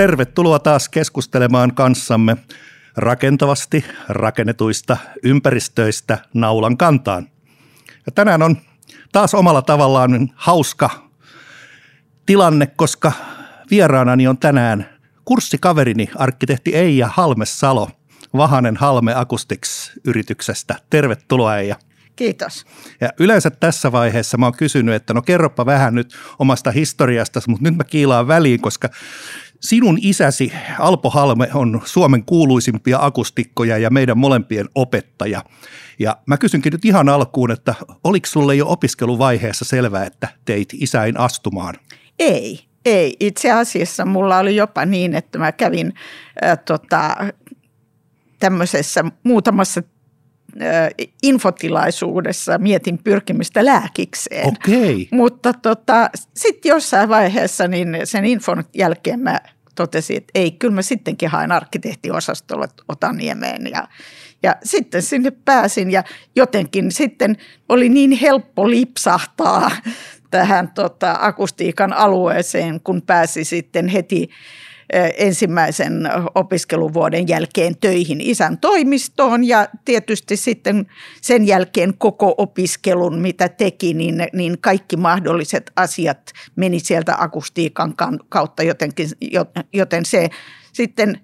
tervetuloa taas keskustelemaan kanssamme rakentavasti rakennetuista ympäristöistä naulan kantaan. Ja tänään on taas omalla tavallaan hauska tilanne, koska vieraanani on tänään kurssikaverini arkkitehti Eija Halmesalo Vahanen Halme Acoustics-yrityksestä. Tervetuloa Eija. Kiitos. Ja yleensä tässä vaiheessa mä oon kysynyt, että no kerropa vähän nyt omasta historiasta, mutta nyt mä kiilaan väliin, koska Sinun isäsi Alpo Halme on Suomen kuuluisimpia akustikkoja ja meidän molempien opettaja. Ja mä kysynkin nyt ihan alkuun, että oliko sulle jo opiskeluvaiheessa selvää, että teit isäin astumaan? Ei, ei. Itse asiassa mulla oli jopa niin, että mä kävin äh, tota, tämmöisessä muutamassa infotilaisuudessa mietin pyrkimistä lääkikseen. Okei. Mutta tota, sitten jossain vaiheessa niin sen infon jälkeen mä totesin, että ei, kyllä mä sittenkin haen arkkitehtiosastolle Otaniemeen ja, ja sitten sinne pääsin ja jotenkin sitten oli niin helppo lipsahtaa tähän tota, akustiikan alueeseen, kun pääsi sitten heti ensimmäisen opiskeluvuoden jälkeen töihin isän toimistoon ja tietysti sitten sen jälkeen koko opiskelun, mitä teki, niin, niin kaikki mahdolliset asiat meni sieltä akustiikan kautta jotenkin, joten se sitten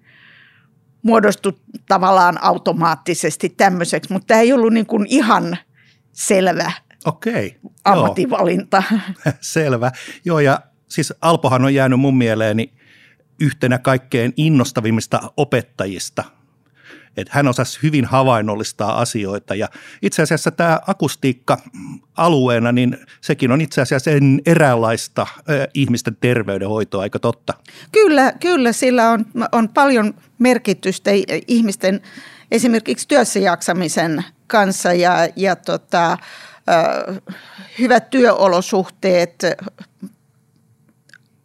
muodostui tavallaan automaattisesti tämmöiseksi, mutta tämä ei ollut niin kuin ihan selvä Okei, ammattivalinta. Joo. Selvä. Joo ja siis Alpohan on jäänyt mun mieleeni – yhtenä kaikkein innostavimmista opettajista. Että hän osasi hyvin havainnollistaa asioita ja itse asiassa tämä akustiikka alueena, niin sekin on itse asiassa eräänlaista äh, ihmisten terveydenhoitoa, eikö totta? Kyllä, kyllä sillä on, on paljon merkitystä ihmisten esimerkiksi työssäjaksamisen kanssa ja, ja tota, äh, hyvät työolosuhteet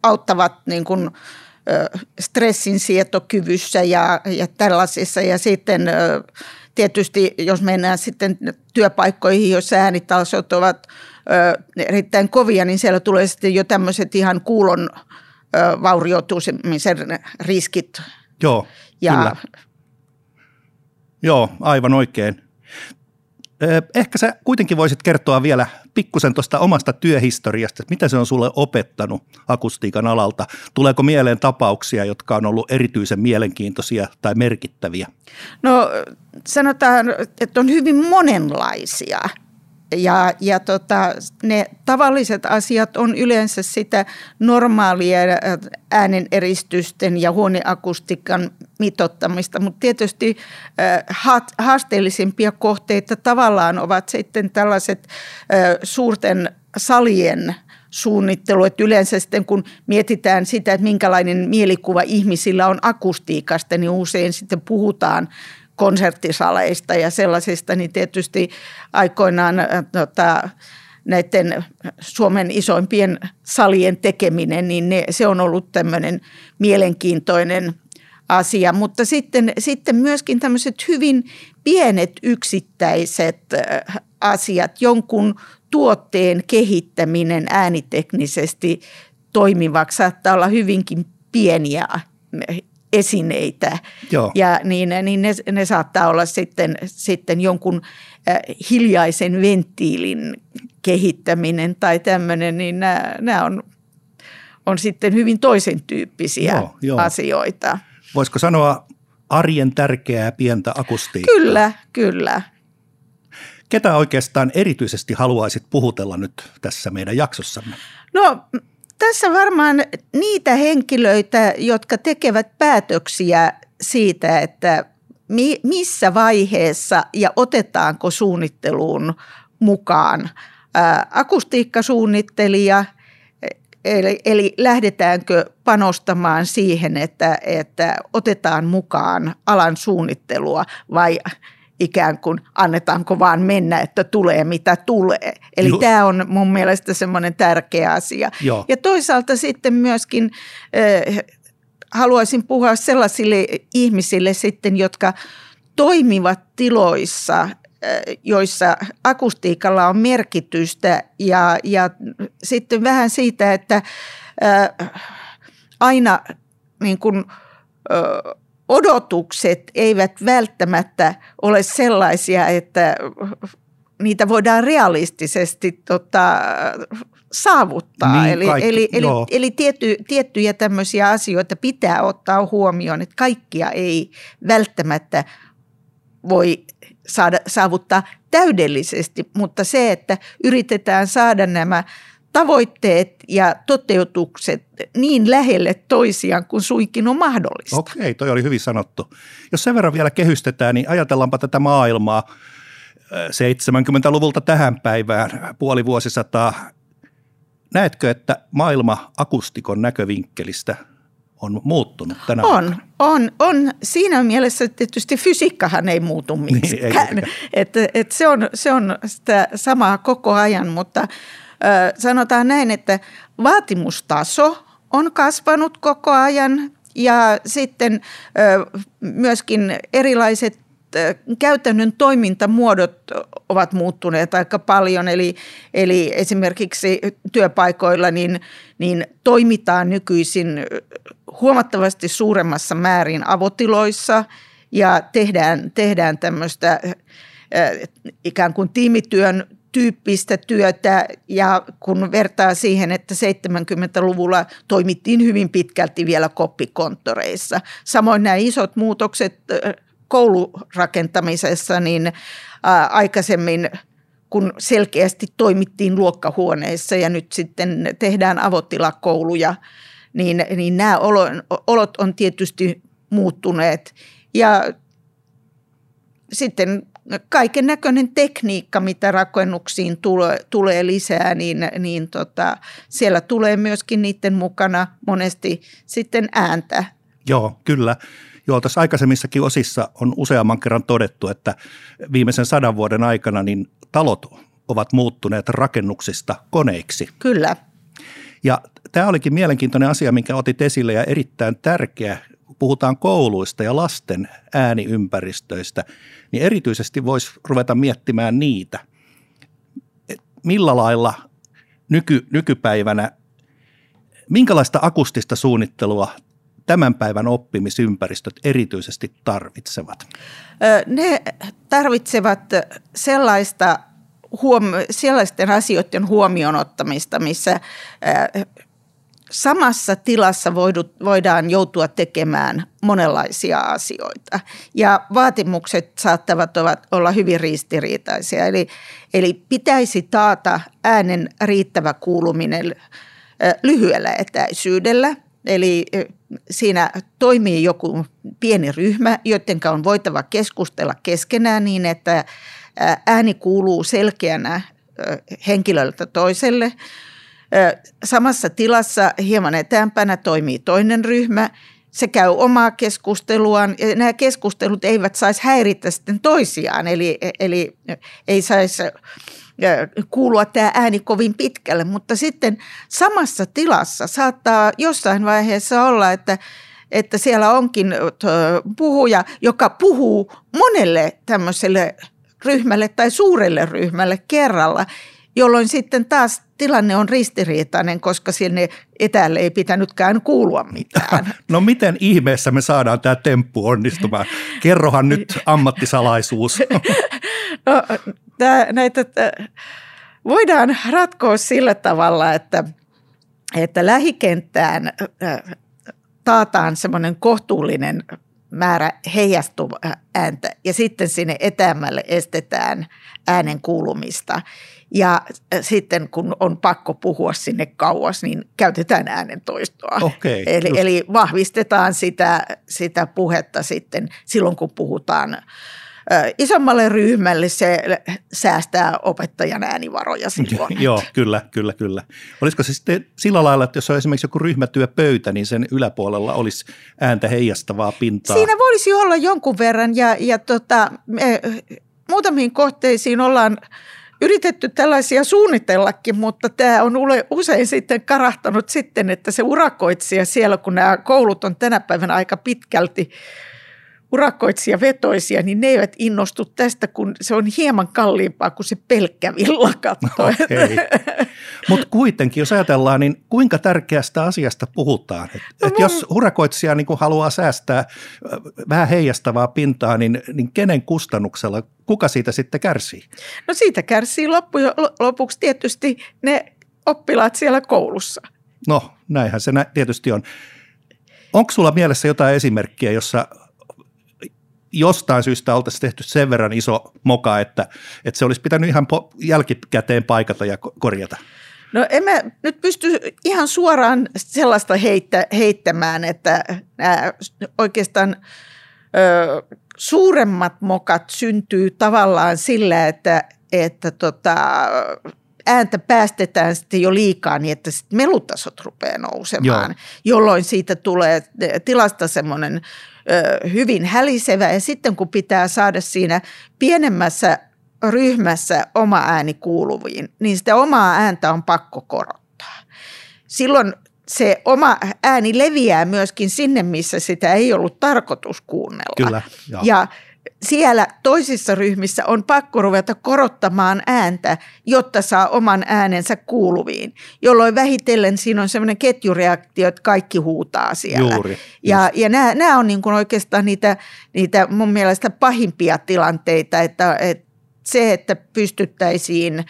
auttavat niin kuin – stressin sietokyvyssä ja, ja tällaisissa. Ja sitten tietysti, jos mennään sitten työpaikkoihin, joissa äänitasot ovat erittäin kovia, niin siellä tulee sitten jo tämmöiset ihan kuulon vaurioitumisen riskit. Joo, ja, kyllä. Joo, aivan oikein. Ehkä sä kuitenkin voisit kertoa vielä pikkusen tuosta omasta työhistoriasta, mitä se on sulle opettanut akustiikan alalta. Tuleeko mieleen tapauksia, jotka on ollut erityisen mielenkiintoisia tai merkittäviä? No sanotaan, että on hyvin monenlaisia – ja, ja tota, ne tavalliset asiat on yleensä sitä normaalia ääneneristysten ja huoneakustiikan mitottamista, mutta tietysti haasteellisimpia kohteita tavallaan ovat sitten tällaiset suurten salien suunnittelu, että yleensä sitten kun mietitään sitä, että minkälainen mielikuva ihmisillä on akustiikasta, niin usein sitten puhutaan konserttisaleista ja sellaisista, niin tietysti aikoinaan äh, tota, näiden Suomen isoimpien salien tekeminen, niin ne, se on ollut tämmöinen mielenkiintoinen asia. Mutta sitten, sitten myöskin tämmöiset hyvin pienet yksittäiset äh, asiat, jonkun tuotteen kehittäminen ääniteknisesti toimivaksi saattaa olla hyvinkin pieniä esineitä. Joo. Ja niin, niin ne, ne saattaa olla sitten, sitten jonkun äh, hiljaisen venttiilin kehittäminen tai tämmöinen, niin nämä, nämä on, on sitten hyvin toisen tyyppisiä joo, joo. asioita. Voisiko sanoa arjen tärkeää pientä akustiikkaa? Kyllä, kyllä. Ketä oikeastaan erityisesti haluaisit puhutella nyt tässä meidän jaksossamme? No tässä varmaan niitä henkilöitä, jotka tekevät päätöksiä siitä, että mi, missä vaiheessa ja otetaanko suunnitteluun mukaan ää, akustiikkasuunnittelija, eli, eli lähdetäänkö panostamaan siihen, että, että otetaan mukaan alan suunnittelua vai ikään kuin annetaanko vaan mennä, että tulee mitä tulee. Eli tämä on mun mielestä semmoinen tärkeä asia. Joo. Ja toisaalta sitten myöskin äh, haluaisin puhua sellaisille ihmisille sitten, jotka toimivat tiloissa, joissa akustiikalla on merkitystä ja, ja sitten vähän siitä, että äh, aina niin kuin, ö, odotukset eivät välttämättä ole sellaisia, että niitä voidaan realistisesti tota, saavuttaa. Niin, eli kaikki, eli, eli, joo. eli tietty, tiettyjä tämmöisiä asioita pitää ottaa huomioon, että kaikkia ei välttämättä voi saada, saavuttaa täydellisesti, mutta se, että yritetään saada nämä tavoitteet ja toteutukset niin lähelle toisiaan kuin suinkin on mahdollista. Okei, toi oli hyvin sanottu. Jos sen verran vielä kehystetään, niin ajatellaanpa tätä maailmaa 70-luvulta tähän päivään, puoli vuosisataa. Näetkö, että maailma akustikon näkövinkkelistä on muuttunut tänä On, aikana? on, on. Siinä mielessä tietysti fysiikkahan ei muutu Niin, ei miksikään. tietenkään. että et se, on, se on sitä samaa koko ajan, mutta sanotaan näin, että vaatimustaso on kasvanut koko ajan ja sitten myöskin erilaiset käytännön toimintamuodot ovat muuttuneet aika paljon. Eli, eli esimerkiksi työpaikoilla niin, niin toimitaan nykyisin huomattavasti suuremmassa määrin avotiloissa ja tehdään, tehdään tämmöistä ikään kuin tiimityön tyyppistä työtä ja kun vertaa siihen, että 70-luvulla toimittiin hyvin pitkälti vielä koppikonttoreissa. Samoin nämä isot muutokset koulurakentamisessa, niin aikaisemmin kun selkeästi toimittiin luokkahuoneissa ja nyt sitten tehdään avotilakouluja, niin, niin nämä olot on tietysti muuttuneet. Ja sitten kaiken näköinen tekniikka, mitä rakennuksiin tulee, tulee lisää, niin, niin tota, siellä tulee myöskin niiden mukana monesti sitten ääntä. Joo, kyllä. Joo, tässä aikaisemmissakin osissa on useamman kerran todettu, että viimeisen sadan vuoden aikana niin talot ovat muuttuneet rakennuksista koneiksi. Kyllä. Ja tämä olikin mielenkiintoinen asia, minkä otit esille ja erittäin tärkeä, puhutaan kouluista ja lasten ääniympäristöistä, niin erityisesti voisi ruveta miettimään niitä. Millä lailla nyky, nykypäivänä, minkälaista akustista suunnittelua tämän päivän oppimisympäristöt erityisesti tarvitsevat? Ne tarvitsevat sellaista huom- sellaisten asioiden huomioon ottamista, missä samassa tilassa voidaan joutua tekemään monenlaisia asioita. Ja vaatimukset saattavat olla hyvin ristiriitaisia. Eli, eli pitäisi taata äänen riittävä kuuluminen lyhyellä etäisyydellä. Eli siinä toimii joku pieni ryhmä, joiden on voitava keskustella keskenään niin, että ääni kuuluu selkeänä henkilöltä toiselle. Samassa tilassa hieman etäämpänä toimii toinen ryhmä. Se käy omaa keskusteluaan ja nämä keskustelut eivät saisi häiritä sitten toisiaan, eli, eli ei saisi kuulua tämä ääni kovin pitkälle, mutta sitten samassa tilassa saattaa jossain vaiheessa olla, että että siellä onkin puhuja, joka puhuu monelle tämmöiselle ryhmälle tai suurelle ryhmälle kerralla, jolloin sitten taas tilanne on ristiriitainen, koska sinne etäälle ei pitänytkään kuulua mitään. No miten ihmeessä me saadaan tämä temppu onnistumaan? Kerrohan nyt ammattisalaisuus. No, tää, näitä tää, voidaan ratkoa sillä tavalla, että, että lähikenttään taataan semmoinen kohtuullinen määrä heijastuvaa ääntä ja sitten sinne etäämmälle estetään äänen kuulumista. Ja sitten kun on pakko puhua sinne kauas, niin käytetään äänen toistoa. Okei, eli, just. eli vahvistetaan sitä, sitä puhetta sitten silloin, kun puhutaan isommalle ryhmälle se säästää opettajan äänivaroja silloin. Joo, kyllä, kyllä, kyllä. Olisiko se sitten sillä lailla, että jos on esimerkiksi joku ryhmätyöpöytä, niin sen yläpuolella olisi ääntä heijastavaa pintaa? Siinä voisi olla jonkun verran ja, ja tota, me, muutamiin kohteisiin ollaan yritetty tällaisia suunnitellakin, mutta tämä on usein sitten karahtanut sitten, että se urakoitsija siellä, kun nämä koulut on tänä päivänä aika pitkälti urakoitsija vetoisia, niin ne eivät innostu tästä, kun se on hieman kalliimpaa kuin se pelkkä villakatto. Okay. Mutta kuitenkin, jos ajatellaan, niin kuinka tärkeästä asiasta puhutaan? Et, no et mun... Jos urakoitsija niin haluaa säästää vähän heijastavaa pintaa, niin, niin kenen kustannuksella, kuka siitä sitten kärsii? No siitä kärsii loppu, lopuksi tietysti ne oppilaat siellä koulussa. No näinhän se tietysti on. Onko sulla mielessä jotain esimerkkiä, jossa jostain syystä oltaisiin tehty sen verran iso moka, että, että se olisi pitänyt ihan po- jälkikäteen paikata ja korjata? No en mä nyt pysty ihan suoraan sellaista heittä, heittämään, että nämä oikeastaan ö, suuremmat mokat syntyy tavallaan sillä, että, että tota, ääntä päästetään sitten jo liikaa niin, että sitten melutasot rupeaa nousemaan, Joo. jolloin siitä tulee tilasta semmoinen hyvin hälisevä. Ja sitten kun pitää saada siinä pienemmässä ryhmässä oma ääni kuuluviin, niin sitä omaa ääntä on pakko korottaa. Silloin se oma ääni leviää myöskin sinne, missä sitä ei ollut tarkoitus kuunnella. Kyllä, ja siellä toisissa ryhmissä on pakko ruveta korottamaan ääntä, jotta saa oman äänensä kuuluviin, jolloin vähitellen siinä on semmoinen ketjureaktio, että kaikki huutaa siellä. Juuri, ja, ja nämä, nämä on niin kuin oikeastaan niitä, niitä mun mielestä pahimpia tilanteita, että, että se, että pystyttäisiin äh,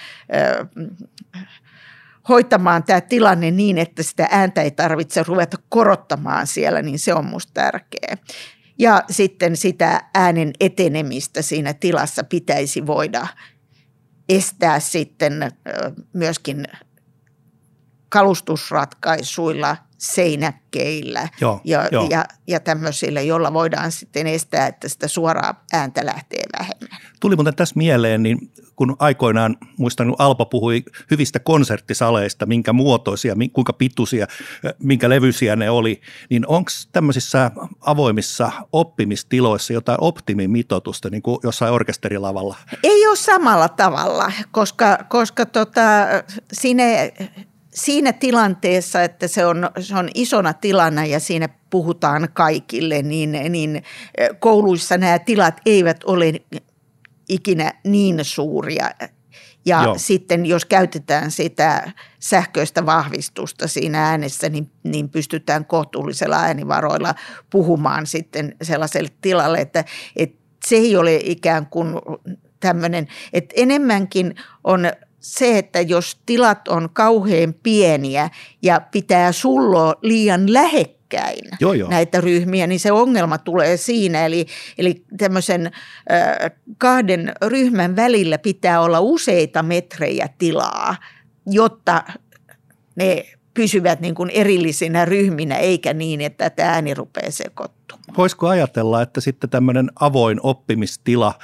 hoitamaan tämä tilanne niin, että sitä ääntä ei tarvitse ruveta korottamaan siellä, niin se on musta tärkeää. Ja sitten sitä äänen etenemistä siinä tilassa pitäisi voida estää sitten myöskin kalustusratkaisuilla, seinäkkeillä joo, ja, joo. ja, ja tämmöisillä, jolla voidaan sitten estää, että sitä suoraa ääntä lähtee vähemmän. Tuli muuten tässä mieleen, niin kun aikoinaan, muistan, Alpa puhui hyvistä konserttisaleista, minkä muotoisia, kuinka pituisia, minkä levyisiä ne oli, niin onko tämmöisissä avoimissa oppimistiloissa jotain optimimitoitusta niin kuin jossain orkesterilavalla? Ei ole samalla tavalla, koska, koska tota, siinä, siinä tilanteessa, että se on, se on isona tilana ja siinä puhutaan kaikille, niin, niin kouluissa nämä tilat eivät ole ikinä niin suuria. Ja Joo. sitten jos käytetään sitä sähköistä vahvistusta siinä äänessä, niin, niin pystytään kohtuullisella äänivaroilla puhumaan sitten sellaiselle tilalle, että, että se ei ole ikään kuin tämmöinen, että enemmänkin on se, että jos tilat on kauhean pieniä ja pitää sulloa liian lähekkäin, joo, joo. näitä ryhmiä, niin se ongelma tulee siinä. Eli, eli tämmöisen äh, kahden ryhmän välillä pitää olla useita metrejä tilaa, jotta ne pysyvät niin kuin erillisinä ryhminä, eikä niin, että tämä ääni rupeaa sekoittumaan. Voisiko ajatella, että sitten tämmöinen avoin oppimistila –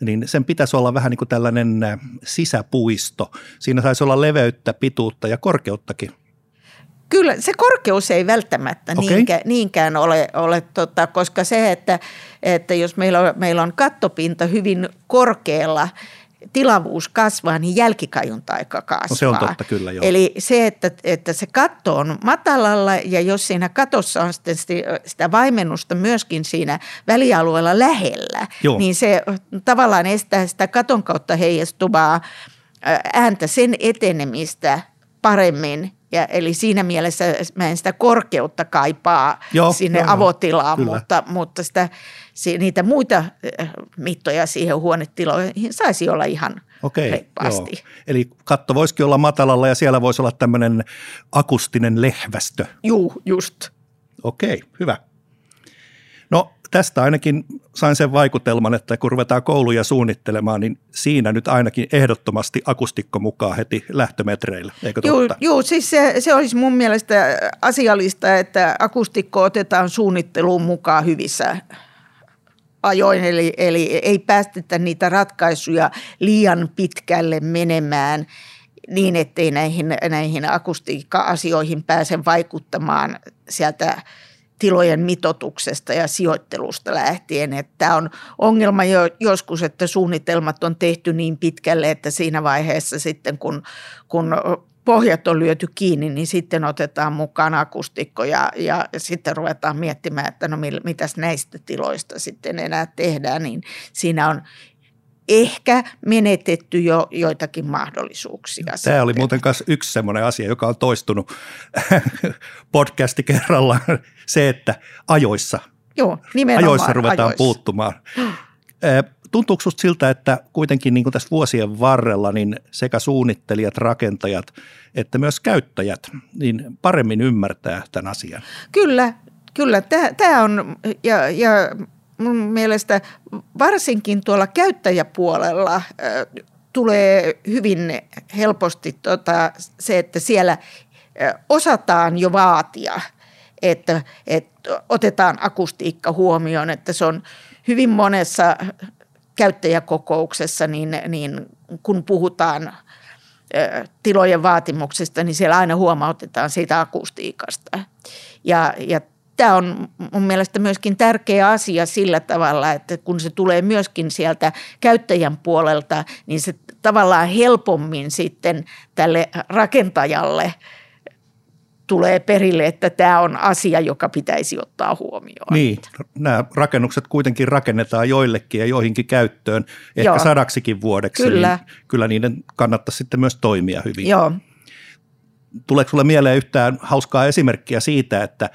niin sen pitäisi olla vähän niin kuin tällainen sisäpuisto. Siinä saisi olla leveyttä, pituutta ja korkeuttakin. Kyllä se korkeus ei välttämättä okay. niinkään, niinkään ole, ole tota, koska se, että, että jos meillä on, meillä on kattopinta hyvin korkealla, tilavuus kasvaa, niin jälkikajunta-aika kasvaa. No se on totta, kyllä joo. Eli se, että, että se katto on matalalla ja jos siinä katossa on sitten sitä vaimennusta myöskin siinä välialueella lähellä, joo. niin se tavallaan estää sitä katon kautta heijastuvaa ääntä sen etenemistä paremmin ja eli siinä mielessä mä en sitä korkeutta kaipaa joo, sinne joo, avotilaan, kyllä. mutta, mutta sitä, niitä muita eh, mittoja siihen huonetiloihin saisi olla ihan Okei, reippaasti. Joo. Eli katto voisikin olla matalalla ja siellä voisi olla tämmöinen akustinen lehvästö. Juu, just. Okei, hyvä. Tästä ainakin sain sen vaikutelman, että kun ruvetaan kouluja suunnittelemaan, niin siinä nyt ainakin ehdottomasti akustikko mukaan heti lähtömetreillä, eikö totta? Joo, joo siis se, se olisi mun mielestä asiallista, että akustikko otetaan suunnitteluun mukaan hyvissä ajoin, eli, eli ei päästetä niitä ratkaisuja liian pitkälle menemään niin, ettei näihin, näihin akustiikka-asioihin pääse vaikuttamaan sieltä tilojen mitotuksesta ja sijoittelusta lähtien. Että tämä on ongelma jo joskus, että suunnitelmat on tehty niin pitkälle, että siinä vaiheessa sitten kun, kun pohjat on lyöty kiinni, niin sitten otetaan mukaan akustikko ja, ja sitten ruvetaan miettimään, että no mitäs näistä tiloista sitten enää tehdään, niin siinä on ehkä menetetty jo joitakin mahdollisuuksia. Tämä sitten. oli muuten myös yksi sellainen asia, joka on toistunut podcasti kerrallaan, se, että ajoissa, Joo, ajoissa ruvetaan ajoissa. puuttumaan. Tuntuuko sinusta siltä, että kuitenkin niin tässä vuosien varrella niin sekä suunnittelijat, rakentajat että myös käyttäjät niin paremmin ymmärtää tämän asian? Kyllä, kyllä. Tämä on, ja, ja mun mielestä varsinkin tuolla käyttäjäpuolella tulee hyvin helposti tota, se, että siellä osataan jo vaatia, että, että otetaan akustiikka huomioon, että se on hyvin monessa käyttäjäkokouksessa, niin, niin kun puhutaan tilojen vaatimuksista, niin siellä aina huomautetaan siitä akustiikasta. Ja, ja tämä on mun mielestä myöskin tärkeä asia sillä tavalla, että kun se tulee myöskin sieltä käyttäjän puolelta, niin se tavallaan helpommin sitten tälle rakentajalle – tulee perille, että tämä on asia, joka pitäisi ottaa huomioon. Niin, nämä rakennukset kuitenkin rakennetaan joillekin ja joihinkin käyttöön, ehkä Joo. sadaksikin vuodeksi. Kyllä. Niin kyllä niiden kannattaisi sitten myös toimia hyvin. Joo. Tuleeko sinulle mieleen yhtään hauskaa esimerkkiä siitä, että,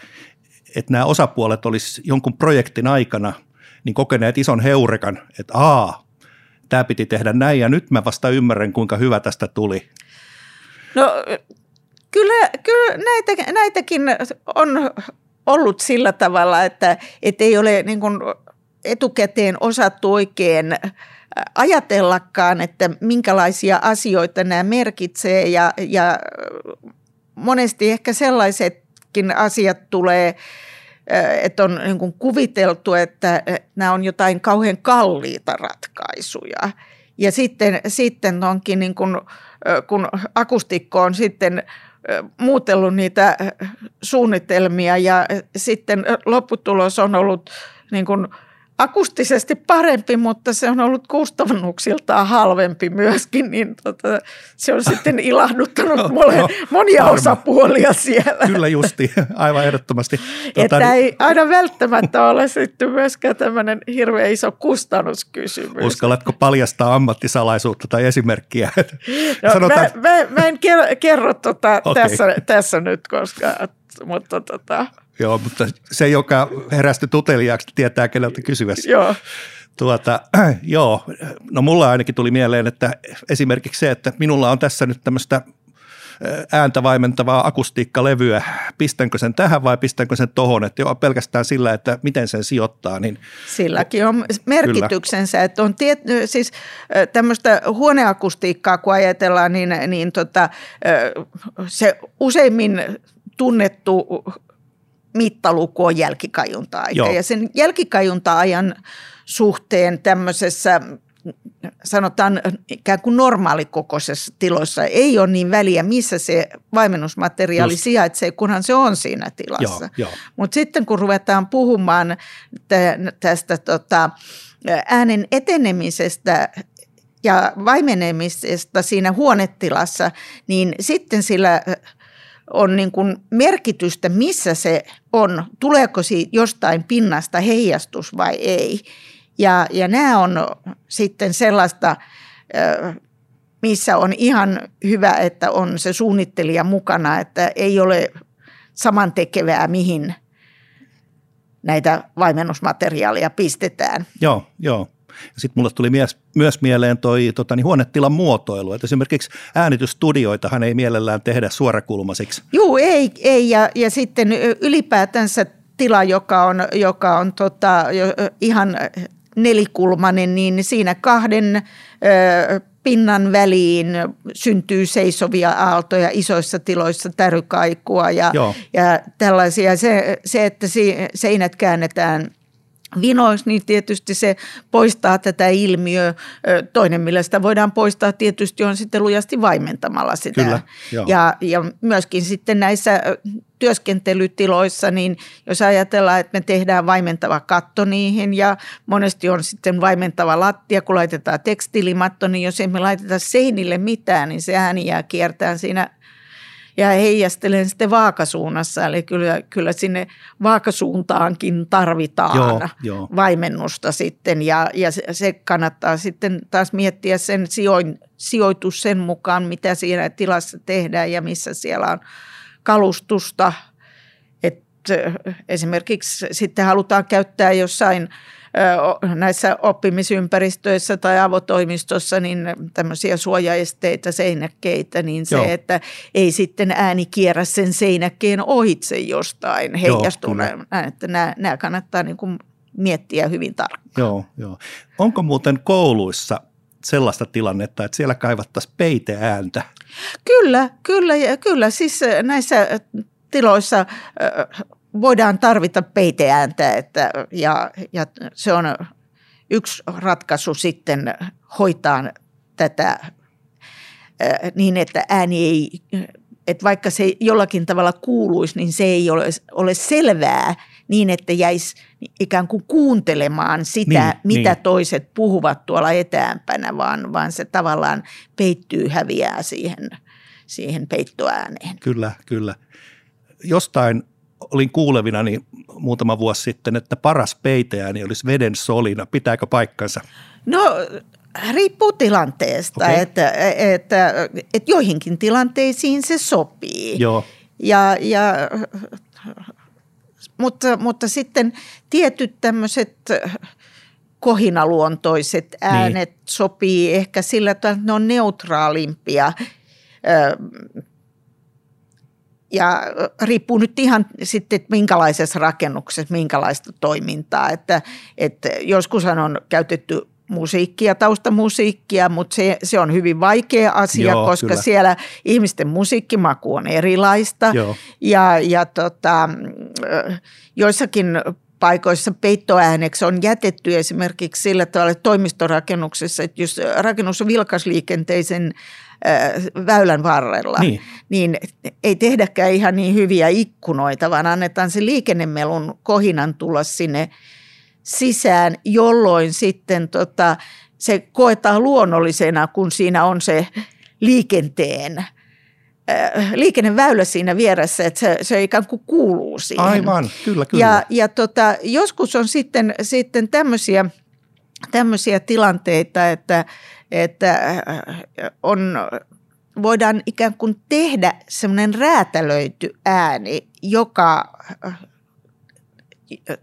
että nämä osapuolet olisi jonkun projektin aikana niin kokeneet ison heurekan, että aa, tämä piti tehdä näin ja nyt mä vasta ymmärrän, kuinka hyvä tästä tuli? No Kyllä, kyllä näitä, näitäkin on ollut sillä tavalla, että, että ei ole niin kuin etukäteen osattu oikein ajatellakaan, että minkälaisia asioita nämä merkitsee ja, ja monesti ehkä sellaisetkin asiat tulee, että on niin kuin kuviteltu, että nämä on jotain kauhean kalliita ratkaisuja. Ja sitten, sitten onkin niin kuin, kun akustikko on sitten – muutellut niitä suunnitelmia ja sitten lopputulos on ollut niin kuin akustisesti parempi, mutta se on ollut kustannuksiltaan halvempi myöskin, niin tota, se on sitten ilahduttanut no, mole, no, monia varma. osapuolia siellä. Kyllä justi, aivan ehdottomasti. Tuota, Että niin, ei aina välttämättä ole sitten myöskään tämmöinen hirveän iso kustannuskysymys. Uskallatko paljastaa ammattisalaisuutta tai esimerkkiä? No, Sanotaan... mä, mä, mä en kerro, kerro tota okay. tässä, tässä nyt, koska mutta tota, Joo, mutta se, joka herästi tuteliaaksi, tietää keneltä kysyä. Joo. Tuota, joo, no mulla ainakin tuli mieleen, että esimerkiksi se, että minulla on tässä nyt tämmöistä ääntä vaimentavaa akustiikkalevyä, pistänkö sen tähän vai pistänkö sen tohon, että jo pelkästään sillä, että miten sen sijoittaa. Niin Silläkin on merkityksensä, kyllä. että on tiet, siis tämmöistä huoneakustiikkaa kun ajatellaan, niin, niin tota, se useimmin tunnettu mittaluku on jälkikajunta-aika. Ja sen jälkikajunta-ajan suhteen tämmöisessä sanotaan ikään kuin normaalikokoisessa tiloissa ei ole niin väliä, missä se vaimennusmateriaali Just. sijaitsee, kunhan se on siinä tilassa. Mutta sitten kun ruvetaan puhumaan tästä tota, äänen etenemisestä ja vaimenemisesta siinä huonetilassa, niin sitten sillä on niin kuin merkitystä, missä se on, tuleeko siitä jostain pinnasta heijastus vai ei. Ja, ja nämä on sitten sellaista, missä on ihan hyvä, että on se suunnittelija mukana, että ei ole samantekevää, mihin näitä vaimennusmateriaalia pistetään. Joo, joo. Sitten mulle tuli mies, myös mieleen toi tota, niin huonetilan muotoilu, että esimerkiksi äänitysstudioitahan ei mielellään tehdä suorakulmaisiksi. Joo, ei, ei ja, ja sitten ylipäätänsä tila, joka on, joka on tota, ihan nelikulmainen, niin siinä kahden ö, pinnan väliin syntyy seisovia aaltoja isoissa tiloissa, tärykaikua ja, ja tällaisia. Se, se, että seinät käännetään – vinoiksi, niin tietysti se poistaa tätä ilmiöä. Toinen, millä sitä voidaan poistaa tietysti on sitten lujasti vaimentamalla sitä. Kyllä, ja, ja myöskin sitten näissä työskentelytiloissa, niin jos ajatellaan, että me tehdään vaimentava katto niihin ja monesti on sitten vaimentava lattia, kun laitetaan tekstilimatto, niin jos emme laiteta seinille mitään, niin se ääni jää kiertään siinä ja heijastelen sitten vaakasuunnassa. Eli kyllä, kyllä sinne vaakasuuntaankin tarvitaan joo, joo. vaimennusta sitten ja, ja se kannattaa sitten taas miettiä sen sijoin, sijoitus sen mukaan, mitä siinä tilassa tehdään ja missä siellä on kalustusta. Et esimerkiksi sitten halutaan käyttää jossain – näissä oppimisympäristöissä tai avotoimistossa niin tämmöisiä suojaesteitä, seinäkkeitä, niin se, Joo. että ei sitten ääni kierrä sen seinäkkeen ohitse jostain heijastuneen. Että nämä, nämä kannattaa niin kuin miettiä hyvin tarkkaan. Joo, joo. Onko muuten kouluissa sellaista tilannetta, että siellä kaivattaisiin peiteääntä? Kyllä, kyllä, kyllä. Siis näissä tiloissa voidaan tarvita peiteääntä että, ja, ja se on yksi ratkaisu sitten hoitaa tätä niin, että ääni ei, että vaikka se jollakin tavalla kuuluisi, niin se ei ole, ole selvää niin, että jäisi ikään kuin kuuntelemaan sitä, niin, mitä niin. toiset puhuvat tuolla etäämpänä, vaan, vaan se tavallaan peittyy, häviää siihen, siihen peittoääneen. Kyllä, kyllä. Jostain olin kuulevina niin muutama vuosi sitten, että paras peiteääni olisi veden solina. Pitääkö paikkansa? No riippuu tilanteesta, okay. että, että, että joihinkin tilanteisiin se sopii. Joo. Ja, ja, mutta, mutta sitten tietyt tämmöiset kohinaluontoiset äänet niin. sopii ehkä sillä tavalla, että ne on neutraalimpia ja riippuu nyt ihan sitten, että minkälaisessa rakennuksessa, minkälaista toimintaa. Että, että joskus on käytetty musiikkia, taustamusiikkia, mutta se, se on hyvin vaikea asia, Joo, koska kyllä. siellä ihmisten musiikkimaku on erilaista. Joo. Ja, ja tota, joissakin paikoissa peittoääneksi on jätetty esimerkiksi sillä tavalla että toimistorakennuksessa, että jos rakennus on vilkasliikenteisen väylän varrella, niin. niin ei tehdäkään ihan niin hyviä ikkunoita, vaan annetaan se liikennemelun kohinan tulla sinne sisään, jolloin sitten tota, se koetaan luonnollisena, kun siinä on se liikenteen liikenneväylä siinä vieressä, että se, se ikään kuin kuuluu siihen. Aivan, kyllä, kyllä. Ja, ja tota, joskus on sitten, sitten tämmöisiä, tämmöisiä tilanteita, että, että äh, on, voidaan ikään kuin tehdä semmoinen räätälöity ääni, joka äh,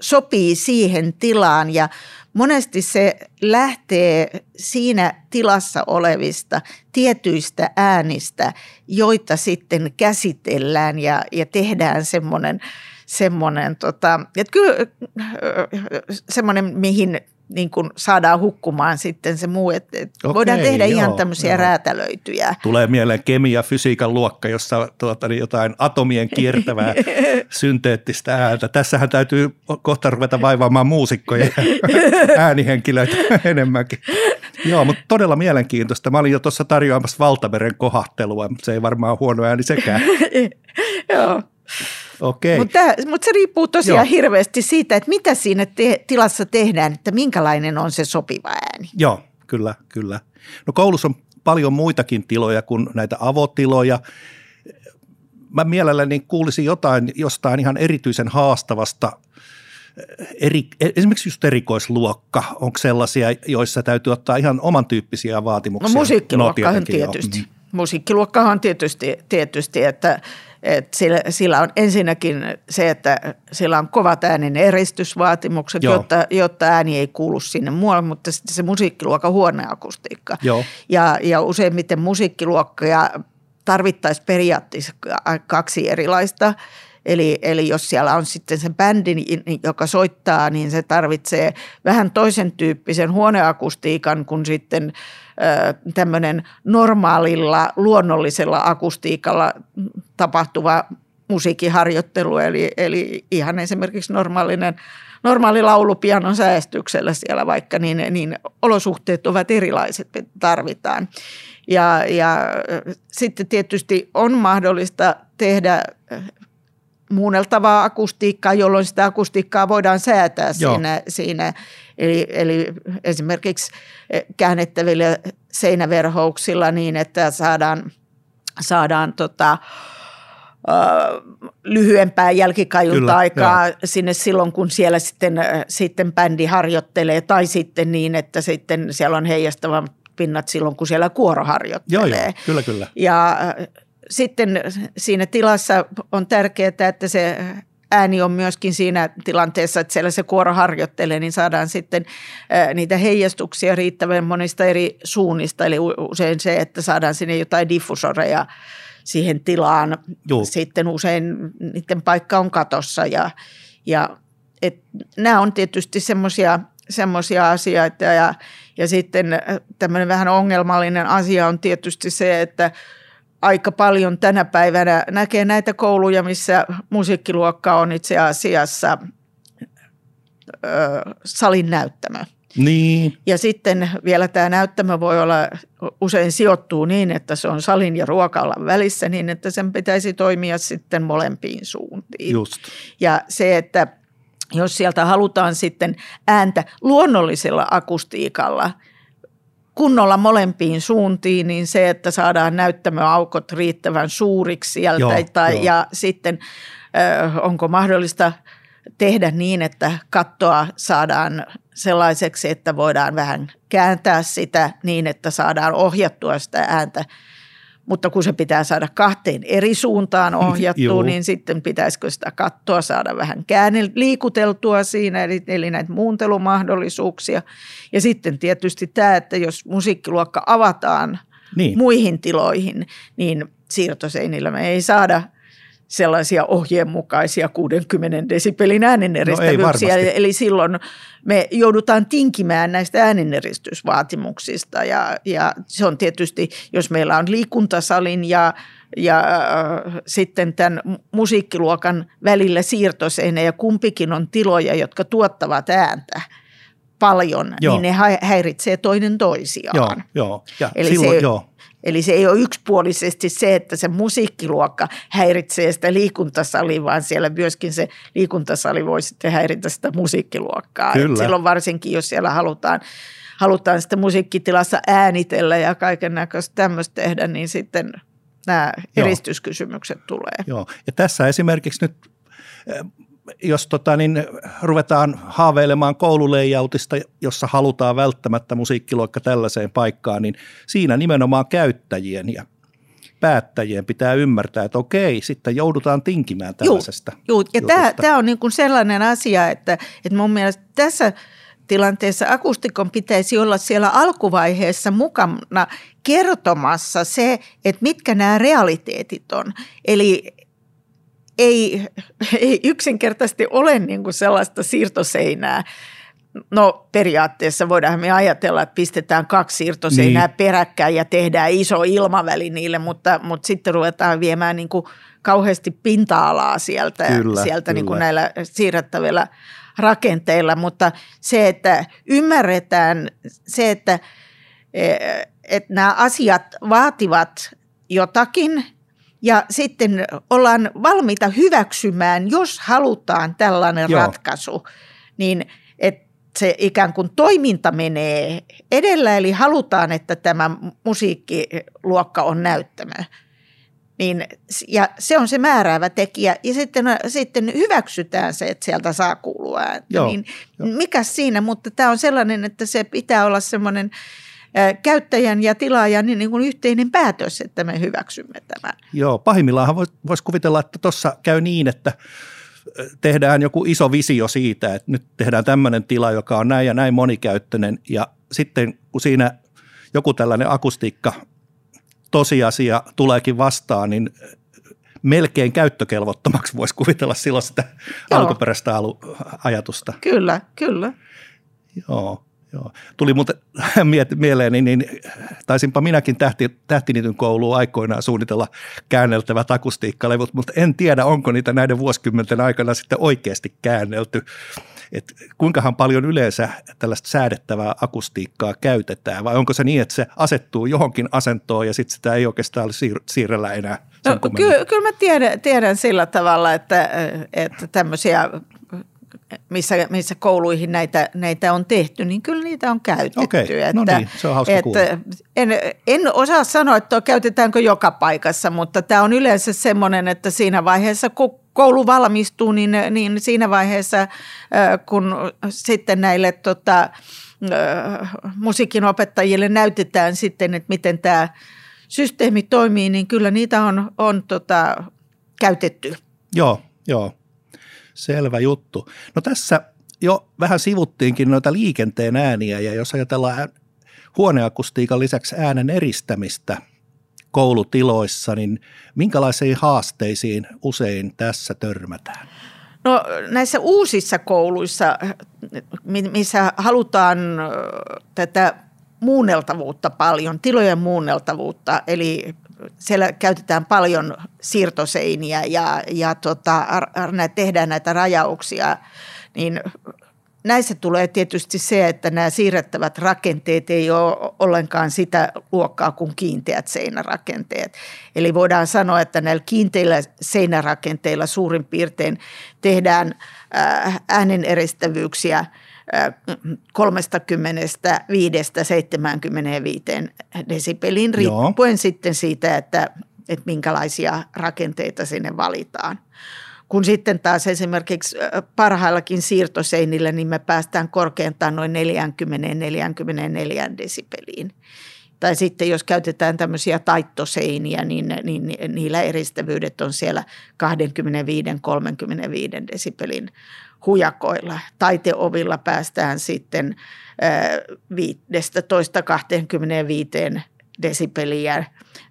sopii siihen tilaan. Ja monesti se lähtee siinä tilassa olevista tietyistä äänistä, joita sitten käsitellään ja, ja tehdään semmoinen, semmoinen, tota, että kyllä äh, semmoinen, mihin niin kuin saadaan hukkumaan sitten se muu. Että, että Okei, voidaan tehdä joo, ihan tämmöisiä joo. räätälöityjä. Tulee mieleen kemia fysiikan luokka, jossa tuota, niin jotain atomien kiertävää synteettistä ääntä. Tässähän täytyy kohta ruveta vaivaamaan muusikkoja ja äänihenkilöitä enemmänkin. Joo, mutta todella mielenkiintoista. Mä olin jo tuossa tarjoamassa valtameren kohahtelua, mutta se ei varmaan huono ääni sekään. Joo. Okei. Mutta mut se riippuu tosiaan Joo. hirveästi siitä, että mitä siinä te- tilassa tehdään, että minkälainen on se sopiva ääni. Joo, kyllä, kyllä. No koulussa on paljon muitakin tiloja kuin näitä avotiloja. Mä mielelläni kuulisin jotain jostain ihan erityisen haastavasta eri, esimerkiksi just erikoisluokka, onko sellaisia, joissa täytyy ottaa ihan oman tyyppisiä vaatimuksia? No musiikkiluokkahan no, tietysti. Jo. Mm. Musiikkiluokkahan tietysti, tietysti että et sillä, sillä on ensinnäkin se, että sillä on kovat äänen eristysvaatimukset, jotta, jotta ääni ei kuulu sinne muualle, mutta sitten se musiikkiluokan huoneakustiikka. Joo. Ja, ja useimmiten musiikkiluokkoja tarvittaisiin periaatteessa kaksi erilaista. Eli, eli jos siellä on sitten se bändi, joka soittaa, niin se tarvitsee vähän toisen tyyppisen huoneakustiikan kuin sitten – tämmöinen normaalilla, luonnollisella akustiikalla tapahtuva musiikkiharjoittelu, eli, eli ihan esimerkiksi normaalinen normaali laulupianon säästyksellä siellä vaikka, niin, niin olosuhteet ovat erilaiset, tarvitaan. Ja, ja sitten tietysti on mahdollista tehdä muunneltavaa akustiikkaa, jolloin sitä akustiikkaa voidaan säätää siinä, siinä. Eli, eli esimerkiksi käännettävillä seinäverhouksilla niin, että saadaan, saadaan tota, lyhyempää jälkikajunta-aikaa Kyllä, sinne silloin, kun siellä sitten, sitten bändi harjoittelee, tai sitten niin, että sitten siellä on heijastava pinnat silloin, kun siellä kuoro harjoittelee. Joo, joo, kyllä, kyllä. Ja sitten siinä tilassa on tärkeää, että se ääni on myöskin siinä tilanteessa, että siellä se kuoro harjoittelee, niin saadaan sitten niitä heijastuksia riittävän monista eri suunnista. Eli usein se, että saadaan sinne jotain diffusoreja siihen tilaan. Joo. Sitten usein niiden paikka on katossa ja, ja et, nämä on tietysti semmoisia semmoisia asioita ja, ja sitten tämmöinen vähän ongelmallinen asia on tietysti se, että aika paljon tänä päivänä näkee näitä kouluja, missä musiikkiluokka on itse asiassa ö, salin näyttämö. Niin. Ja sitten vielä tämä näyttämö voi olla, usein sijoittuu niin, että se on salin ja ruokalan välissä niin, että sen pitäisi toimia sitten molempiin suuntiin. Just. Ja se, että jos sieltä halutaan sitten ääntä luonnollisella akustiikalla kunnolla molempiin suuntiin, niin se, että saadaan näyttämöaukot riittävän suuriksi sieltä joo, tai, joo. ja sitten onko mahdollista tehdä niin, että kattoa saadaan sellaiseksi, että voidaan vähän kääntää sitä niin, että saadaan ohjattua sitä ääntä mutta kun se pitää saada kahteen eri suuntaan ohjattua, niin sitten pitäisikö sitä kattoa saada vähän käänne, liikuteltua siinä, eli, eli näitä muuntelumahdollisuuksia. Ja sitten tietysti tämä, että jos musiikkiluokka avataan niin. muihin tiloihin, niin siirtoseinillä me ei saada – sellaisia ohjeenmukaisia 60 desibelin ääneneristävyyksiä. No Eli silloin me joudutaan tinkimään näistä ääneneristysvaatimuksista ja, ja se on tietysti, jos meillä on liikuntasalin ja ja äh, sitten tämän musiikkiluokan välillä siirtoseinä ja kumpikin on tiloja, jotka tuottavat ääntä paljon, joo. niin ne häiritsee toinen toisiaan. Joo, joo. Ja Eli silloin, se, joo. Eli se ei ole yksipuolisesti se, että se musiikkiluokka häiritsee sitä liikuntasalia, vaan siellä myöskin se liikuntasali voi sitten häiritä sitä musiikkiluokkaa. Kyllä. silloin varsinkin, jos siellä halutaan, halutaan sitä musiikkitilassa äänitellä ja kaiken näköistä tämmöistä tehdä, niin sitten nämä Joo. eristyskysymykset tulee. Joo, ja tässä esimerkiksi nyt jos tota, niin ruvetaan haaveilemaan koululeijautista, jossa halutaan välttämättä musiikkiluokka tällaiseen paikkaan, niin siinä nimenomaan käyttäjien ja päättäjien pitää ymmärtää, että okei, sitten joudutaan tinkimään tällaisesta. Joo, ja tämä, tämä on niin kuin sellainen asia, että, että mun mielestä tässä tilanteessa akustikon pitäisi olla siellä alkuvaiheessa mukana kertomassa se, että mitkä nämä realiteetit on. Eli ei, ei yksinkertaisesti ole niin kuin sellaista siirtoseinää. No periaatteessa voidaan me ajatella, että pistetään kaksi siirtoseinää niin. peräkkäin ja tehdään iso ilmaväli niille, mutta, mutta sitten ruvetaan viemään niin kuin kauheasti pinta-alaa sieltä, kyllä, sieltä kyllä. Niin kuin näillä siirrettävillä rakenteilla. Mutta se, että ymmärretään se, että, että nämä asiat vaativat jotakin – ja sitten ollaan valmiita hyväksymään, jos halutaan tällainen Joo. ratkaisu, niin että se ikään kuin toiminta menee edellä, eli halutaan, että tämä musiikkiluokka on näyttämö. Niin, ja se on se määräävä tekijä. Ja sitten, sitten hyväksytään se, että sieltä saa kuulua. Joo, niin, jo. Mikä siinä, mutta tämä on sellainen, että se pitää olla semmoinen – käyttäjän ja tilaajan niin kuin yhteinen päätös, että me hyväksymme tämän. Joo, pahimmillaan voisi vois kuvitella, että tuossa käy niin, että tehdään joku iso visio siitä, että nyt tehdään tämmöinen tila, joka on näin ja näin monikäyttöinen ja sitten kun siinä joku tällainen akustiikka tosiasia tuleekin vastaan, niin melkein käyttökelvottomaksi voisi kuvitella silloin sitä Joo. alkuperäistä ajatusta. Kyllä, kyllä. Joo. Joo. Tuli muuten mieleen, niin, niin taisinpa minäkin tähti, tähtinityn kouluun aikoinaan suunnitella käänneltävät akustiikkalevut, mutta en tiedä, onko niitä näiden vuosikymmenten aikana sitten oikeasti käännelty. Et kuinkahan paljon yleensä tällaista säädettävää akustiikkaa käytetään, vai onko se niin, että se asettuu johonkin asentoon ja sitten sitä ei oikeastaan siir- siirrellä enää? No, ky- kyllä mä tiedän, tiedän sillä tavalla, että, että tämmöisiä missä, missä kouluihin näitä, näitä on tehty, niin kyllä niitä on käytetty. Okei, että, no niin, se on hauska että en, en osaa sanoa, että käytetäänkö joka paikassa, mutta tämä on yleensä semmoinen, että siinä vaiheessa, kun koulu valmistuu, niin, niin siinä vaiheessa, kun sitten näille tota, musiikinopettajille näytetään sitten, että miten tämä systeemi toimii, niin kyllä niitä on, on tota, käytetty. Joo, joo. Selvä juttu. No tässä jo vähän sivuttiinkin noita liikenteen ääniä ja jos ajatellaan huoneakustiikan lisäksi äänen eristämistä koulutiloissa, niin minkälaisiin haasteisiin usein tässä törmätään? No näissä uusissa kouluissa, missä halutaan tätä muunneltavuutta paljon, tilojen muunneltavuutta, eli siellä käytetään paljon siirtoseiniä ja, ja tota, tehdään näitä rajauksia, niin näissä tulee tietysti se, että nämä siirrettävät rakenteet ei ole ollenkaan sitä luokkaa kuin kiinteät seinärakenteet. Eli voidaan sanoa, että näillä kiinteillä seinärakenteilla suurin piirtein tehdään ääneneristävyyksiä – 35-75 desibeliin riippuen Joo. sitten siitä, että, että minkälaisia rakenteita sinne valitaan. Kun sitten taas esimerkiksi parhaillakin siirtoseinillä, niin me päästään korkeintaan noin 40-44 desibeliin. Tai sitten jos käytetään tämmöisiä taittoseiniä, niin, niin niillä eristävyydet on siellä 25-35 desibelin hujakoilla. Taiteovilla päästään sitten 15-25 desibeliä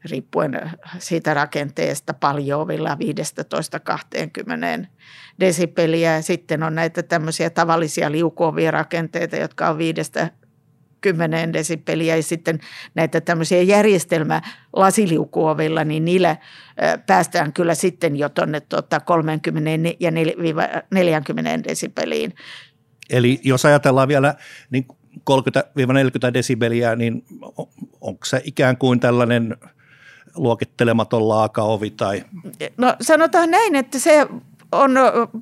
riippuen siitä rakenteesta ovilla 15-20 desibeliä. Sitten on näitä tämmöisiä tavallisia liukuovia rakenteita, jotka on 5 10 desibeliä ja sitten näitä tämmöisiä järjestelmä lasiliukuovilla, niin niillä päästään kyllä sitten jo tuonne tuota 30 ja 40 desibeliin. Eli jos ajatellaan vielä niin 30-40 desibeliä, niin onko se ikään kuin tällainen luokittelematon laakaovi tai? No sanotaan näin, että se on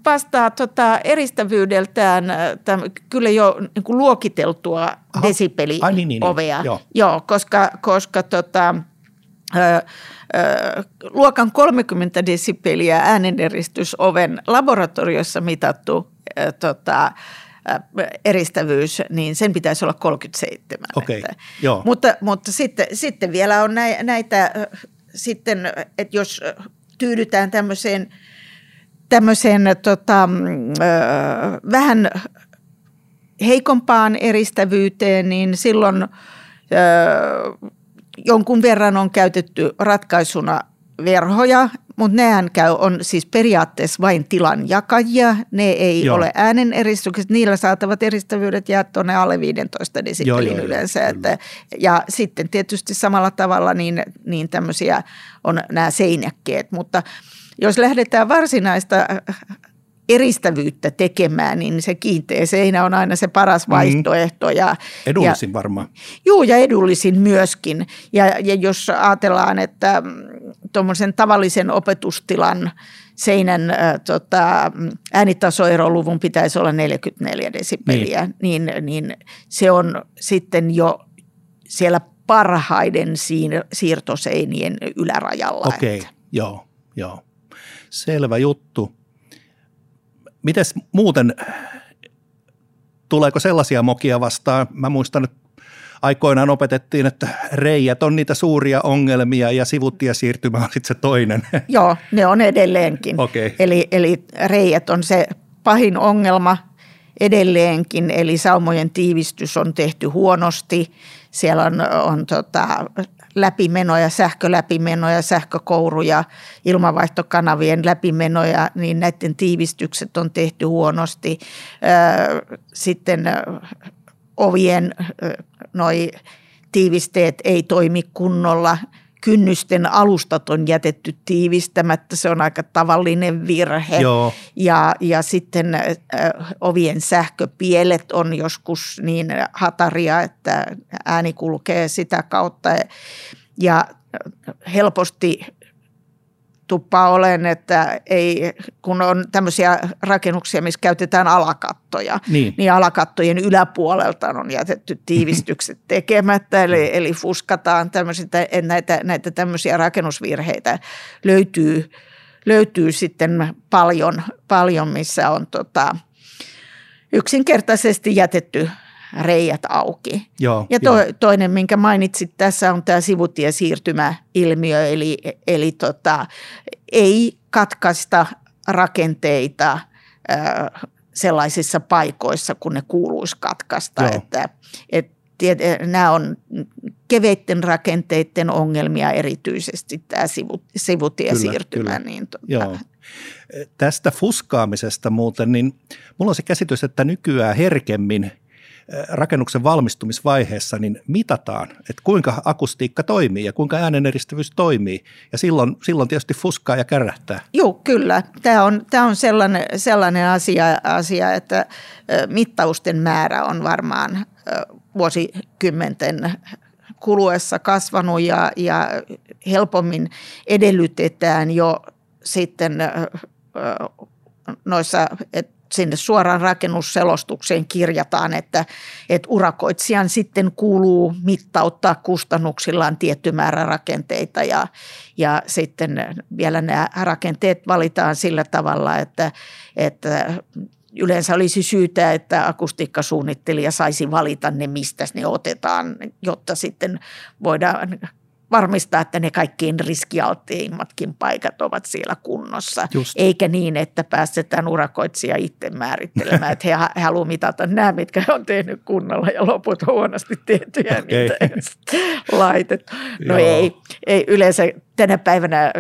vastaa tota eristävyydeltään täm, kyllä jo niin kuin luokiteltua Aha. desibeliovea. Ai, niin, niin, niin. Joo. Joo, koska, koska tota, ö, ö, luokan 30 desibeliä ääneneristysoven laboratoriossa mitattu ö, tota, eristävyys, niin sen pitäisi olla 37. Okay, että, joo. Mutta, mutta sitten, sitten vielä on näitä, sitten, että jos tyydytään tämmöiseen – tämmöiseen tota, ö, vähän heikompaan eristävyyteen, niin silloin jonkun verran on käytetty ratkaisuna verhoja, mutta nehän käy, on siis periaatteessa vain tilan jakajia. Ne ei Joo. ole ääneneristykset. Niillä saatavat eristävyydet jää tuonne alle 15 desibelin yleensä. Että, ja sitten tietysti samalla tavalla niin, niin tämmöisiä on nämä seinäkkeet, mutta – jos lähdetään varsinaista äh, eristävyyttä tekemään, niin se kiinteä seinä on aina se paras mm. vaihtoehto. Ja, edullisin ja, varmaan. Joo, ja edullisin myöskin. Ja, ja jos ajatellaan, että mm, tuommoisen tavallisen opetustilan seinän ä, tota, äänitasoeroluvun pitäisi olla 44 desibeliä, niin. Niin, niin se on sitten jo siellä parhaiden siirtoseinien ylärajalla. Okei, okay, joo, joo. Selvä juttu. Mites muuten, tuleeko sellaisia mokia vastaan? Mä muistan, että aikoinaan opetettiin, että reijät on niitä suuria ongelmia ja siirtymä on sitten se toinen. Joo, ne on edelleenkin. Okay. Eli, eli reijät on se pahin ongelma edelleenkin, eli saumojen tiivistys on tehty huonosti. Siellä on, on tota, läpimenoja, sähköläpimenoja, sähkökouruja, ilmanvaihtokanavien läpimenoja, niin näiden tiivistykset on tehty huonosti. Sitten ovien noi tiivisteet ei toimi kunnolla – kynnysten alustat on jätetty tiivistämättä, se on aika tavallinen virhe. Joo. Ja, ja sitten äh, ovien sähköpielet on joskus niin hataria, että ääni kulkee sitä kautta. Ja helposti tuppaa olen, että ei, kun on tämmöisiä rakennuksia, missä käytetään alakattoja, niin, niin alakattojen yläpuolelta on jätetty tiivistykset tekemättä, eli, eli fuskataan tämmöisiä, näitä, näitä tämmöisiä rakennusvirheitä löytyy, löytyy sitten paljon, paljon missä on tota, yksinkertaisesti jätetty reijät auki. Joo, ja to, joo. toinen, minkä mainitsit tässä, on tämä sivutiesiirtymäilmiö, eli, eli tota, ei katkaista rakenteita äh, sellaisissa paikoissa, kun ne kuuluisi katkaista. Joo. Että, et, tiet, nämä on keveitten rakenteiden ongelmia erityisesti tämä sivu, sivutiesiirtymä. Kyllä, kyllä. Niin, tota, Joo. Tästä fuskaamisesta muuten, niin mulla on se käsitys, että nykyään herkemmin rakennuksen valmistumisvaiheessa niin mitataan, että kuinka akustiikka toimii ja kuinka ääneneristävyys toimii. Ja silloin, silloin tietysti fuskaa ja kärähtää. Joo, kyllä. Tämä on, tämä on sellainen, sellainen asia, asia, että mittausten määrä on varmaan vuosikymmenten kuluessa kasvanut ja, ja helpommin edellytetään jo sitten noissa, että sinne suoraan rakennusselostukseen kirjataan, että, että urakoitsijan sitten kuuluu mittauttaa kustannuksillaan tietty määrä rakenteita ja, ja sitten vielä nämä rakenteet valitaan sillä tavalla, että, että yleensä olisi syytä, että akustiikkasuunnittelija saisi valita ne, mistä ne otetaan, jotta sitten voidaan varmistaa, että ne kaikkein riskialtteimmatkin paikat ovat siellä kunnossa. Just. Eikä niin, että päästetään urakoitsija itse määrittelemään, että he, he haluavat mitata nämä, mitkä on tehnyt kunnolla ja loput on huonosti tehtyjä Okay. niitä ei laitettu. No Joo. ei, ei, yleensä tänä päivänä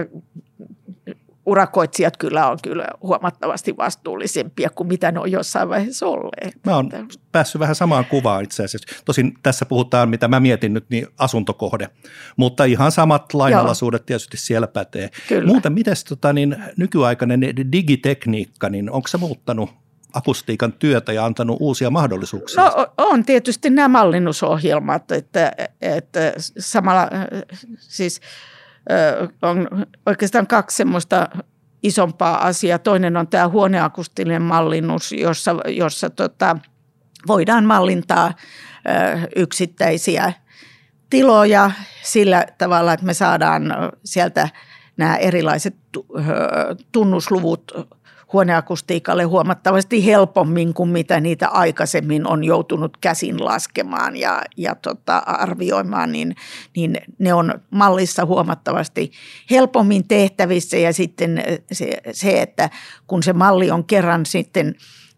urakoitsijat kyllä on kyllä huomattavasti vastuullisempia kuin mitä ne on jossain vaiheessa olleet. Mä oon päässyt vähän samaan kuvaan itse asiassa. Tosin tässä puhutaan, mitä mä mietin nyt, niin asuntokohde. Mutta ihan samat lainalaisuudet tietysti siellä pätee. Kyllä. Muuten, miten tota, niin, nykyaikainen digitekniikka, niin onko se muuttanut akustiikan työtä ja antanut uusia mahdollisuuksia? No on tietysti nämä mallinnusohjelmat, että, että samalla siis on oikeastaan kaksi semmoista isompaa asiaa. Toinen on tämä huoneakustinen mallinnus, jossa, jossa tota, voidaan mallintaa yksittäisiä tiloja sillä tavalla, että me saadaan sieltä nämä erilaiset tunnusluvut huoneakustiikalle huomattavasti helpommin kuin mitä niitä aikaisemmin on joutunut käsin laskemaan ja, ja tota, arvioimaan, niin, niin ne on mallissa huomattavasti helpommin tehtävissä ja sitten se, se, että kun se malli on kerran sitten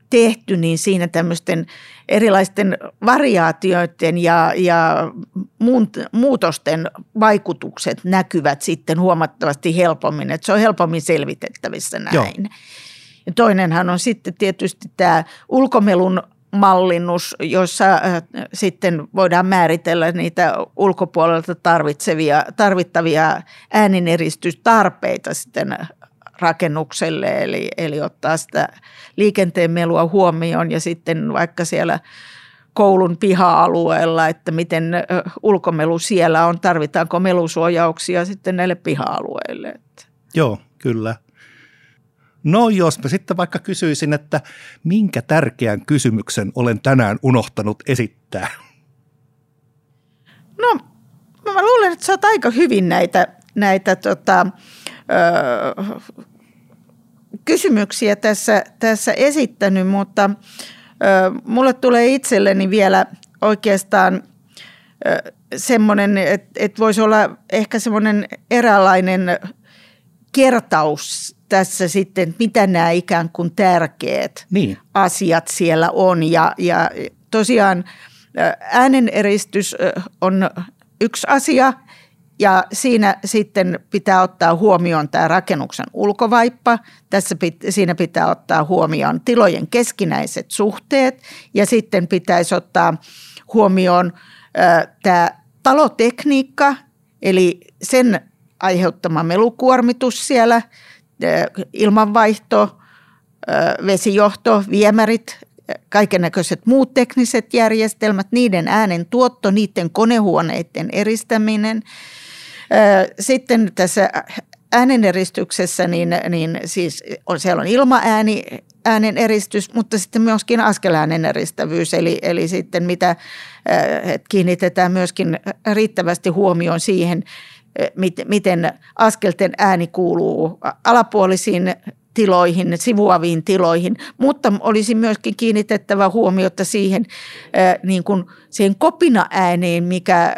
tehty, niin siinä tämmöisten erilaisten variaatioiden ja, ja muutosten vaikutukset näkyvät sitten huomattavasti helpommin, että se on helpommin selvitettävissä näin. Joo. Ja toinenhan on sitten tietysti tämä ulkomelun mallinnus, jossa sitten voidaan määritellä niitä ulkopuolelta tarvitsevia, tarvittavia äänineristystarpeita sitten rakennukselle, eli, eli ottaa sitä liikenteen melua huomioon ja sitten vaikka siellä koulun piha-alueella, että miten ulkomelu siellä on, tarvitaanko melusuojauksia sitten näille piha-alueille. Joo, kyllä. No jos mä sitten vaikka kysyisin, että minkä tärkeän kysymyksen olen tänään unohtanut esittää? No mä luulen, että sä oot aika hyvin näitä, näitä tota, ö, kysymyksiä tässä, tässä esittänyt, mutta ö, mulle tulee itselleni vielä oikeastaan semmoinen, että, että voisi olla ehkä semmoinen eräänlainen kertaus tässä sitten, mitä nämä ikään kuin tärkeät niin. asiat siellä on. Ja, ja tosiaan ääneneristys on yksi asia ja siinä sitten pitää ottaa huomioon tämä rakennuksen ulkovaippa. Tässä pit, siinä pitää ottaa huomioon tilojen keskinäiset suhteet ja sitten pitäisi ottaa huomioon tämä talotekniikka, eli sen aiheuttama melukuormitus siellä, ilmanvaihto, vesijohto, viemärit, kaiken näköiset muut tekniset järjestelmät, niiden äänen tuotto, niiden konehuoneiden eristäminen. Sitten tässä ääneneristyksessä, niin, niin siis on, siellä on ilmaääni, äänen eristys, mutta sitten myöskin askeläänen eristävyys, eli, eli sitten mitä kiinnitetään myöskin riittävästi huomioon siihen, miten askelten ääni kuuluu alapuolisiin tiloihin, sivuaviin tiloihin, mutta olisi myöskin kiinnitettävä huomiota siihen, niin kuin siihen kopina-ääneen, mikä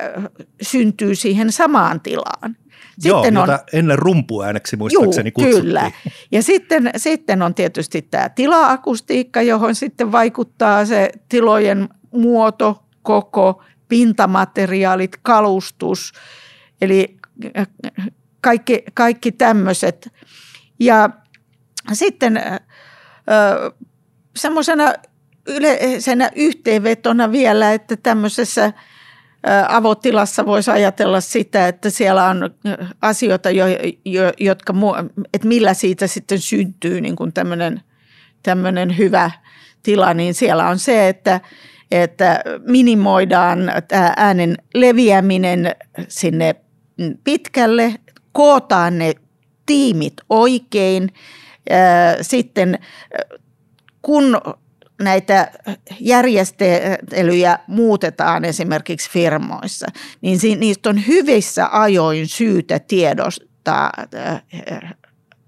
syntyy siihen samaan tilaan. Sitten Joo, on, jota ennen rumpuääneksi muistaakseni juu, kutsuttiin. kyllä. Ja sitten, sitten on tietysti tämä tila-akustiikka, johon sitten vaikuttaa se tilojen muoto, koko, pintamateriaalit, kalustus, eli kaikki, kaikki tämmöiset. Ja sitten semmoisena yleisenä yhteenvetona vielä, että tämmöisessä avotilassa voisi ajatella sitä, että siellä on asioita, jo, jo, jotka, että millä siitä sitten syntyy niin kuin tämmöinen, tämmöinen hyvä tila, niin siellä on se, että, että minimoidaan tämä äänen leviäminen sinne pitkälle, kootaan ne tiimit oikein – sitten kun näitä järjestelyjä muutetaan esimerkiksi firmoissa, niin niistä on hyvissä ajoin syytä tiedostaa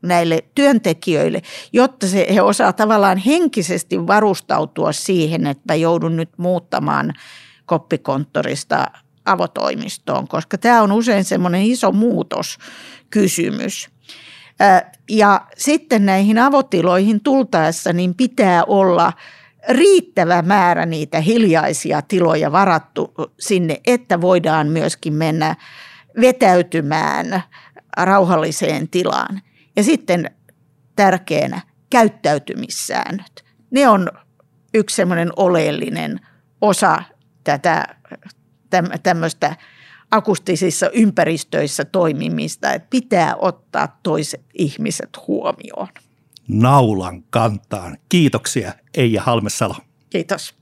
näille työntekijöille, jotta se, he osaa tavallaan henkisesti varustautua siihen, että joudun nyt muuttamaan koppikonttorista avotoimistoon, koska tämä on usein semmoinen iso muutoskysymys. Ja sitten näihin avotiloihin tultaessa niin pitää olla riittävä määrä niitä hiljaisia tiloja varattu sinne, että voidaan myöskin mennä vetäytymään rauhalliseen tilaan. Ja sitten tärkeänä käyttäytymissäännöt. Ne on yksi semmoinen oleellinen osa tätä tämmöistä akustisissa ympäristöissä toimimista, että pitää ottaa toiset ihmiset huomioon. Naulan kantaan. Kiitoksia Eija Halmesalo. Kiitos.